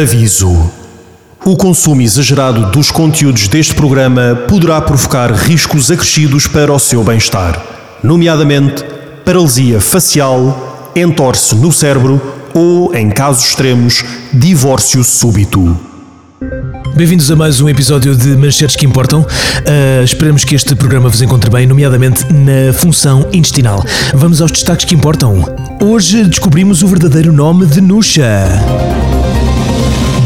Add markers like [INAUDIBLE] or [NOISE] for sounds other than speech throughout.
Aviso: O consumo exagerado dos conteúdos deste programa poderá provocar riscos acrescidos para o seu bem-estar, nomeadamente paralisia facial, entorse no cérebro ou, em casos extremos, divórcio súbito. Bem-vindos a mais um episódio de Manchetes que Importam. Uh, esperamos que este programa vos encontre bem, nomeadamente na função intestinal. Vamos aos destaques que importam. Hoje descobrimos o verdadeiro nome de Nusha.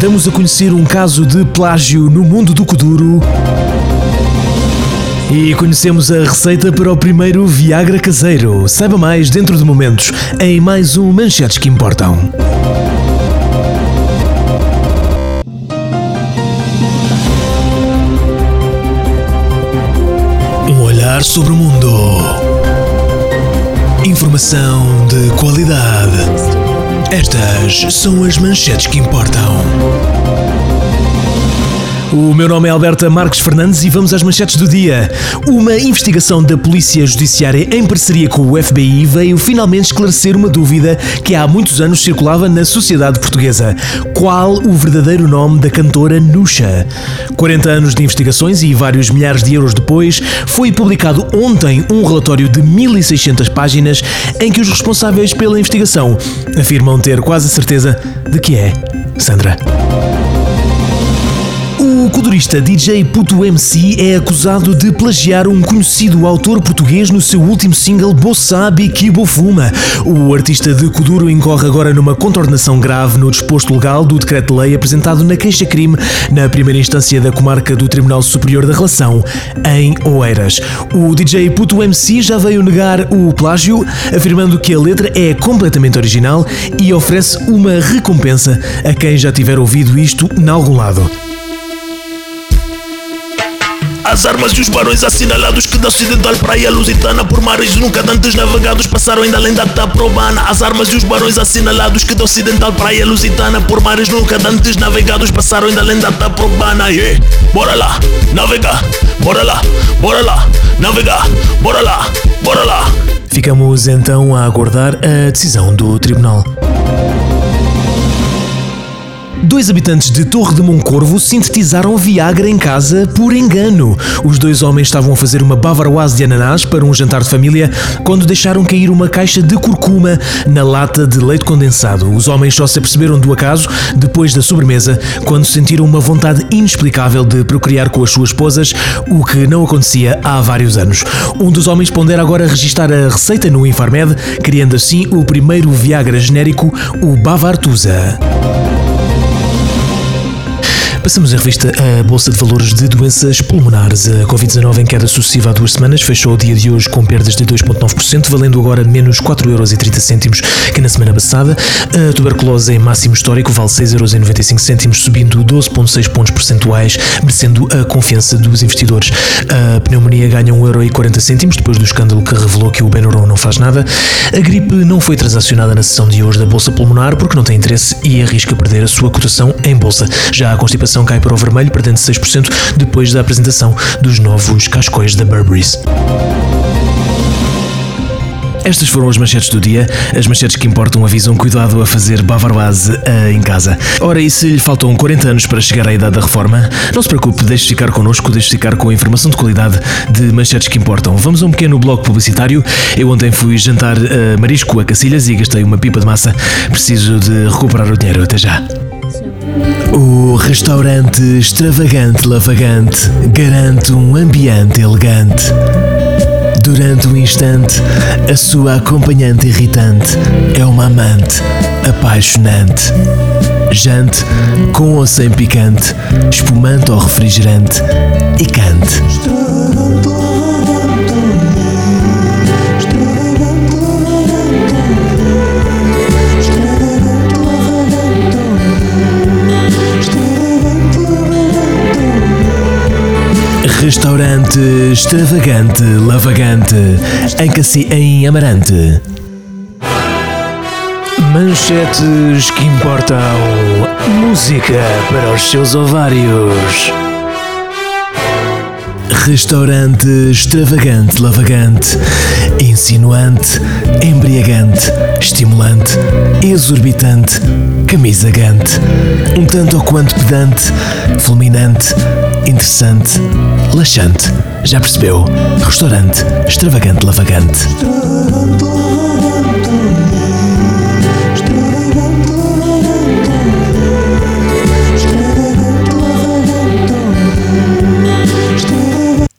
Damos a conhecer um caso de plágio no mundo do Kuduro. E conhecemos a receita para o primeiro Viagra caseiro. Saiba mais dentro de momentos em mais um Manchetes que Importam. Um olhar sobre o mundo. Informação de qualidade. Estas são as manchetes que importam. O meu nome é Alberta Marques Fernandes e vamos às manchetes do dia. Uma investigação da Polícia Judiciária em parceria com o FBI veio finalmente esclarecer uma dúvida que há muitos anos circulava na sociedade portuguesa. Qual o verdadeiro nome da cantora Nusha? 40 anos de investigações e vários milhares de euros depois, foi publicado ontem um relatório de 1600 páginas em que os responsáveis pela investigação afirmam ter quase certeza de que é Sandra. O culturista DJ Puto MC é acusado de plagiar um conhecido autor português no seu último single Bossabi Kibofuma. O artista de Kuduro incorre agora numa contornação grave no disposto legal do decreto-lei apresentado na queixa-crime na primeira instância da comarca do Tribunal Superior da Relação, em Oeiras. O DJ Puto MC já veio negar o plágio, afirmando que a letra é completamente original e oferece uma recompensa a quem já tiver ouvido isto em algum lado. As armas e os barões assinalados que da ocidental praia lusitana por mares nunca antes navegados passaram ainda além da taprobana. As armas e os barões assinalados que da ocidental praia lusitana por mares nunca antes navegados passaram ainda além da taprobana. Yeah. Bora lá, navegar, bora lá, bora lá, navegar, bora lá, bora lá. Ficamos então a aguardar a decisão do tribunal. Dois habitantes de Torre de Moncorvo sintetizaram Viagra em casa por engano. Os dois homens estavam a fazer uma bavaroise de ananás para um jantar de família quando deixaram cair uma caixa de curcuma na lata de leite condensado. Os homens só se aperceberam do acaso depois da sobremesa, quando sentiram uma vontade inexplicável de procriar com as suas esposas, o que não acontecia há vários anos. Um dos homens pondera agora registar a receita no Infarmed, criando assim o primeiro Viagra genérico, o Bavartusa. Passamos em revista a Bolsa de Valores de Doenças Pulmonares. A Covid-19 em queda sucessiva há duas semanas fechou o dia de hoje com perdas de 2,9%, valendo agora menos 4,30€ que na semana passada. A tuberculose em máximo histórico vale 6,95€, subindo 12,6 pontos percentuais, merecendo a confiança dos investidores. A pneumonia ganha 1,40€ depois do escândalo que revelou que o Benuron não faz nada. A gripe não foi transacionada na sessão de hoje da Bolsa Pulmonar porque não tem interesse e arrisca perder a sua cotação em bolsa. Já a constipação cai para o vermelho, perdendo 6% depois da apresentação dos novos cascóis da Burberry. Estas foram as manchetes do dia. As manchetes que importam avisam cuidado a fazer bavaroise uh, em casa. Ora, e se lhe faltam 40 anos para chegar à idade da reforma? Não se preocupe, deixe ficar connosco, deixe ficar com a informação de qualidade de manchetes que importam. Vamos a um pequeno bloco publicitário. Eu ontem fui jantar uh, marisco a Cacilhas e gastei uma pipa de massa. Preciso de recuperar o dinheiro. Até já. O restaurante extravagante lavagante garante um ambiente elegante. Durante um instante, a sua acompanhante irritante é uma amante apaixonante. Jante, com ou sem picante, espumante ou refrigerante, e cante. Restaurante extravagante, lavagante, em Cassi em Amarante. Manchetes que importam. Música para os seus ovários. Restaurante extravagante, lavagante, insinuante, embriagante, estimulante, exorbitante, camisagante, um tanto ou quanto pedante, fulminante, interessante, laxante. Já percebeu? Restaurante extravagante lavagante.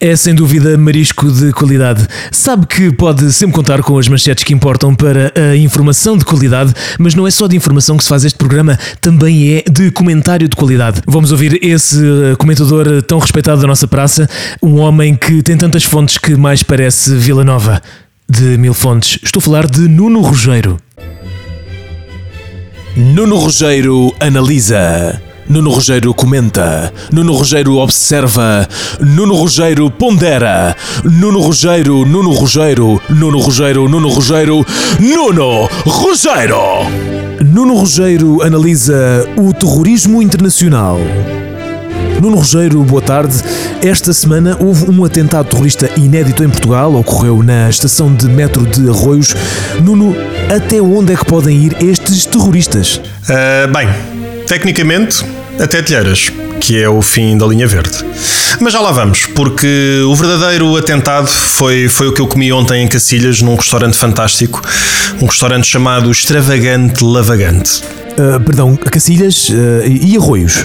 É sem dúvida marisco de qualidade. Sabe que pode sempre contar com as manchetes que importam para a informação de qualidade, mas não é só de informação que se faz este programa, também é de comentário de qualidade. Vamos ouvir esse eh, comentador tão respeitado da nossa praça, um homem que tem tantas fontes que mais parece Vila Nova. De mil fontes. Estou a falar de Nuno Rogério. Nuno Rogério analisa. Nuno Rogério comenta, Nuno Rogério observa, Nuno Rogério pondera, Nuno Rogério, Nuno Rogério, Nuno Rogério, Nuno Rogério, Nuno Rogério. Nuno Rogério analisa o terrorismo internacional. Nuno Rogério, boa tarde. Esta semana houve um atentado terrorista inédito em Portugal, ocorreu na estação de metro de Arroios. Nuno, até onde é que podem ir estes terroristas? Uh, bem, tecnicamente, até Telheiras, que é o fim da linha verde. Mas já lá vamos, porque o verdadeiro atentado foi, foi o que eu comi ontem em Cacilhas, num restaurante fantástico, um restaurante chamado Extravagante Lavagante. Uh, perdão, Cacilhas uh, e Arroios?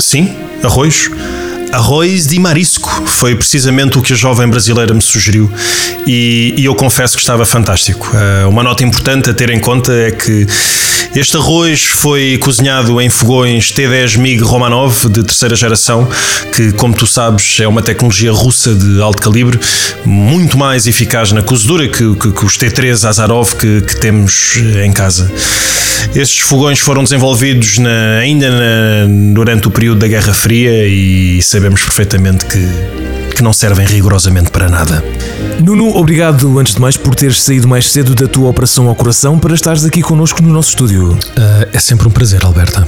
Sim, Arroios. Arroz de marisco foi precisamente o que a jovem brasileira me sugeriu e, e eu confesso que estava fantástico. Uh, uma nota importante a ter em conta é que este arroz foi cozinhado em fogões T10 MiG Romanov de terceira geração, que, como tu sabes, é uma tecnologia russa de alto calibre, muito mais eficaz na cozedura que, que, que os T3 Azarov que, que, temos em casa. Estes fogões foram desenvolvidos na, ainda na, durante o período da Guerra Fria e sabemos sabemos perfeitamente que, que não servem rigorosamente para nada. Nuno, obrigado antes de mais por teres saído mais cedo da tua operação ao coração para estares aqui connosco no nosso estúdio. Uh, é sempre um prazer, Alberta.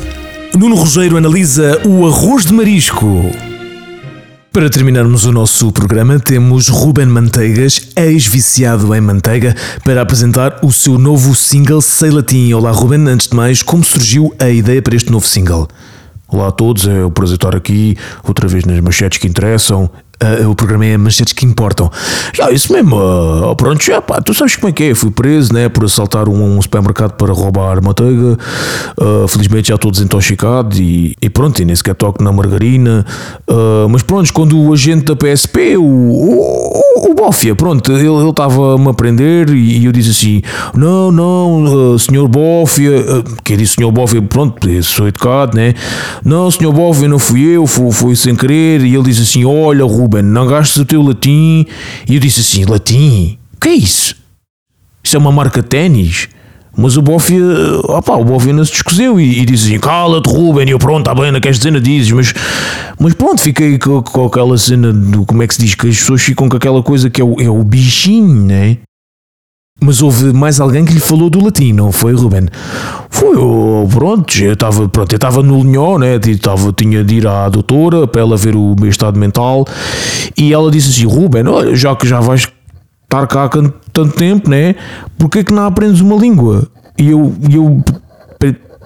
Nuno Rogério analisa o arroz de marisco. Para terminarmos o nosso programa, temos Ruben Manteigas, ex-viciado em manteiga, para apresentar o seu novo single Sei Latim. Olá, Ruben. Antes de mais, como surgiu a ideia para este novo single? Olá a todos, é o prazer estar aqui, outra vez nas manchetes que interessam. Uh, o programa é manchetes que importam. Já, isso mesmo. Uh, pronto, já, pá, tu sabes como é que é. Fui preso, né, por assaltar um, um supermercado para roubar manteiga. Uh, felizmente já estou desintoxicado e, e pronto, e nem sequer toco na margarina. Mas pronto, quando o agente da PSP, o, o, o Bófia, pronto, ele estava-me a prender e, e, eu disse assim: Não, não, senhor Bófia, que disse senhor Bófia, pronto, sou educado, né? Não, senhor Bófia, não fui eu, fui sem querer. E ele disse assim: Olha, Ruben, não gastes o teu latim. E eu disse assim: Latim? O que é isso? Isso é uma marca de ténis? Mas o Bófia, opá, o Bófia não se descoseu e, e disse assim: cala-te, Ruben. E eu, pronto, está bem, dizer, não dizes. Mas, mas pronto, fiquei com, com, aquela cena do como é que se diz que as pessoas ficam com aquela coisa que é o, é o bichinho, né? Mas houve mais alguém que lhe falou do latim, não foi, Ruben? Foi, pronto, eu estava pronto, eu estava no Linhó, né? Tava, tinha de ir à doutora para ela ver o meu estado mental e ela disse assim: Ruben, olha, já que já vais estar cá tanto tempo, né? Porquê que não aprendes uma língua? E eu, eu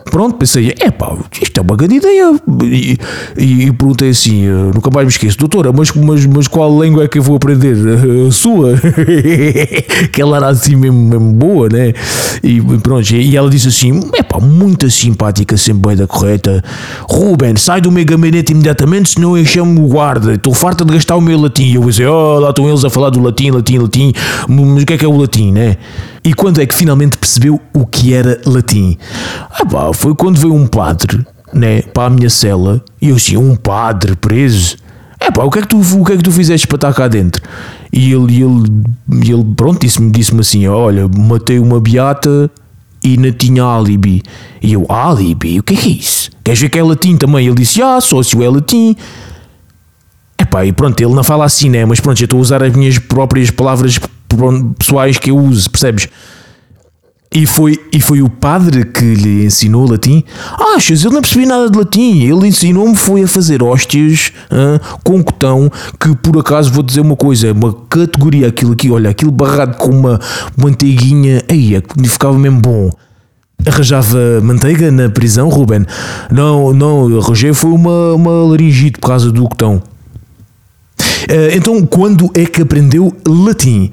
Pronto, pensei, é pá, isto é uma grande ideia. E, e, e perguntei assim, eh, nunca mais me esqueço, doutora, mas, mas, mas qual língua é que eu vou aprender? [LAUGHS] A sua? [LAUGHS] que ela era assim mesmo, mesmo boa, né? E pronto, e ela disse assim, é pá, muito simpática, sempre bem da correta. Ruben, sai do meu gabinete imediatamente, senão eu chamo o guarda. Estou farta de gastar o meu latim. Eu disse, oh, lá estão eles a falar do latim, latim, latim. Mas o que é que é o latim, né? E quando é que finalmente percebeu o que era latim? Ah pá, foi quando veio um padre, né, para a minha cela, e eu assim, um padre preso? É pá, o que é que tu, o que é que tu fizeste para estar cá dentro? E ele, ele, ele pronto, disse-me disse assim, olha, matei uma beata e não tinha álibi. E eu, álibi? O que é que é isso? Queres ver que é latim também? Ele disse, ah, sócio é latim. Epá, e pronto, ele não fala assim, né? Mas pronto, já estou a usar as minhas próprias palavras pessoais que eu uso, percebes? E foi, e foi o padre que lhe ensinou latim? Achas? Eu não percebi nada de latim. Ele ensinou-me foi a fazer hóstias com cotão, que por acaso vou dizer uma coisa, é uma categoria aquilo aqui, olha, aquilo barrado com uma manteiguinha, aí é que ficava mesmo bom. Arranjava manteiga na prisão, Ruben? Não, não, arranjei foi uma, uma laringite por causa do cotão. Eh, então, quando é que aprendeu latim?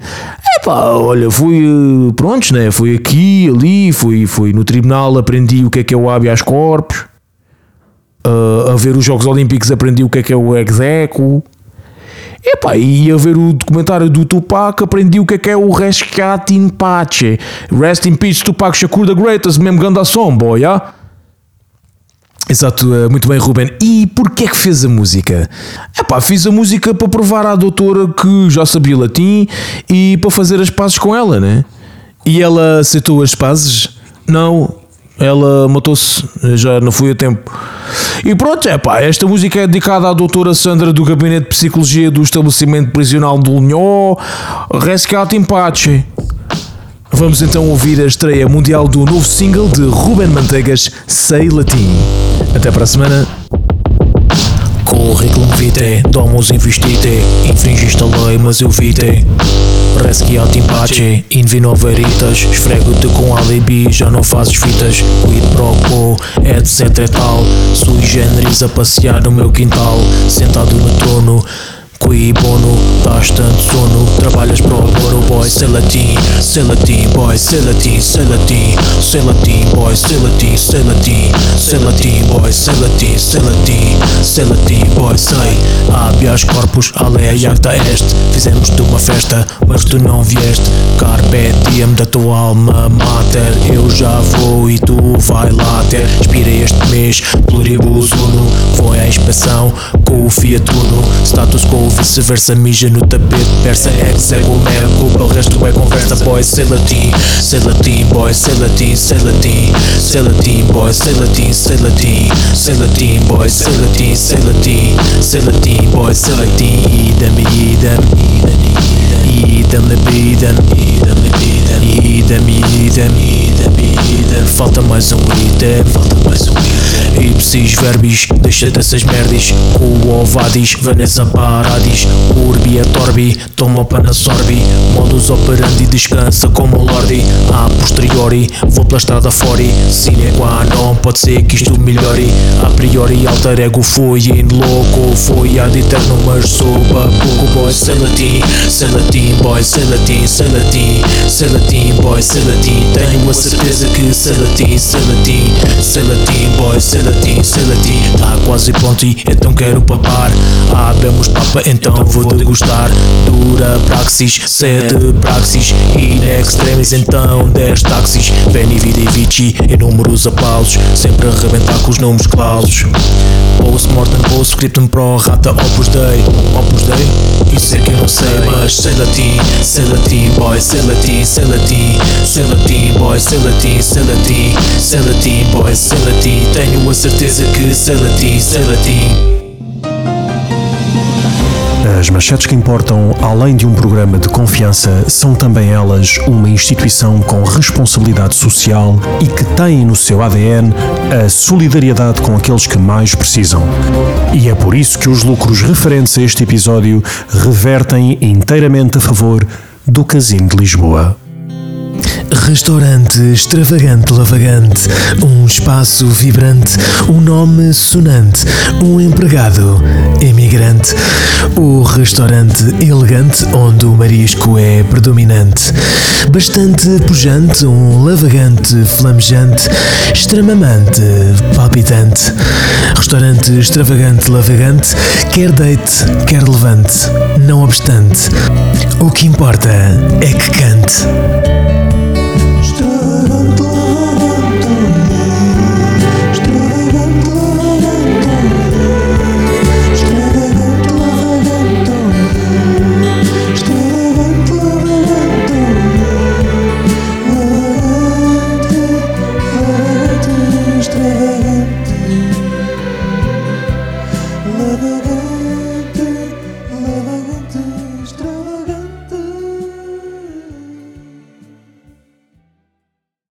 Epá, olha, fui, eh, prontos, né? Fui aqui, ali, fui, fui no tribunal, aprendi o que é que é o habeas corpus. Uh, a ver os Jogos Olímpicos aprendi o que é que é o execo. Epá, e a ver o documentário do Tupac aprendi o que é que é o Rescat in Pace. Rest in Peace Tupac Shakur the Greatest, mesmo ganda som, boy, ah? Exato, eh, muito bem, Ruben. E porquê é que fez a música? É pá, fiz a música para provar à doutora que já sabia latim e para fazer as pazes com ela, né? E ela aceitou as pazes? Não, ela matou-se, já não fui a tempo. E pronto, é pá, esta música é dedicada à doutora Sandra do Gabinete de Psicologia do Estabelecimento Prisional do Lunhó, Rescate em Pace. Vamos então ouvir a estreia mundial do novo single de Ruben Manteigas, Sei Latim. Até para a semana. Curriculum vitae, domus investite, infringiste a lei, mas eu vite. Resquiat in pace, in vino veritas, esfrego-te com alibi, já não fazes fitas, quid pro quo, etc e tal. Sui generis a passear no meu quintal, sentado no trono. Qui bono, dás tanto sono. Trabalhas para o Boro Boy Sei latim, sei latim boy Sei latim, sei latim. Sei latim boy Sei latim, sei latim. Sei latim boy Sei latim, sei latim. Sei latim boy Sei. Habeas corpus alea iacta est. Fizemos-te uma festa Mas tu não vieste. Carpe diem da tua alma mater. Eu já vou e tu vai lá ter. Expira este mês Pluribus uno Foi à inspeção Com o Fiat Uno Status quo vice-versa Mija no tapete, persa, ex, ego, mera culpa O resto é conversa, boy, sei latim Sei latim, boy, sei latim, sei latim Sei latim, boy, sei latim, sei latim Sei latim, boy, sei latim, sei latim Sei latim, boy, sei latim Idem, idem, idem, idem Idem, idem, idem, idem Idem, idem, idem Falta mais um item, falta mais um item Ipsis verbis, deixa dessas merdas Com o ovadis, Vanessa Paradis. Urbi et orbi, toma pana sorbi. Modus operandi, descansa como lordi. A posteriori, vou pela estrada fora Sine qua non, pode ser que isto melhore. A priori, alter ego foi in louco Foi ad eterno, mas sou pouco boy. Sei latim, boy, latim. Sei latim, boy, sei latim Tenho a certeza que sei latim, sei latim Sei latim, boy, sei latim, sei latim Tá quase pronto e então quero papar. Abemos papa, então vou degustar. Dura praxis, sede praxis. In extremis, então 10 táxis. Veni vidi vici, inúmeros aplausos. Sempre arrebentar com os nomes clausos Post-mortem, post-scriptum pro rata Opus Dei. Opus Dei? Isso é que eu não sei, mas sei latim Sei latim, boy, sei latim, sei latim Sei latim, boy, sei latim, boy, Tenho a certeza que As manchetes que importam, além de um programa de confiança, são também elas uma instituição com responsabilidade social e que tem no seu ADN a solidariedade com aqueles que mais precisam. E é por isso que os lucros referentes a este episódio revertem inteiramente a favor do Casino de Lisboa. Restaurante extravagante lavagante, um espaço vibrante, um nome sonante, um empregado emigrante. O restaurante elegante onde o marisco é predominante. Bastante pujante, um lavagante flamejante, extremamente palpitante. Restaurante extravagante lavagante, quer deite, quer levante. Não obstante, o que importa é que cante.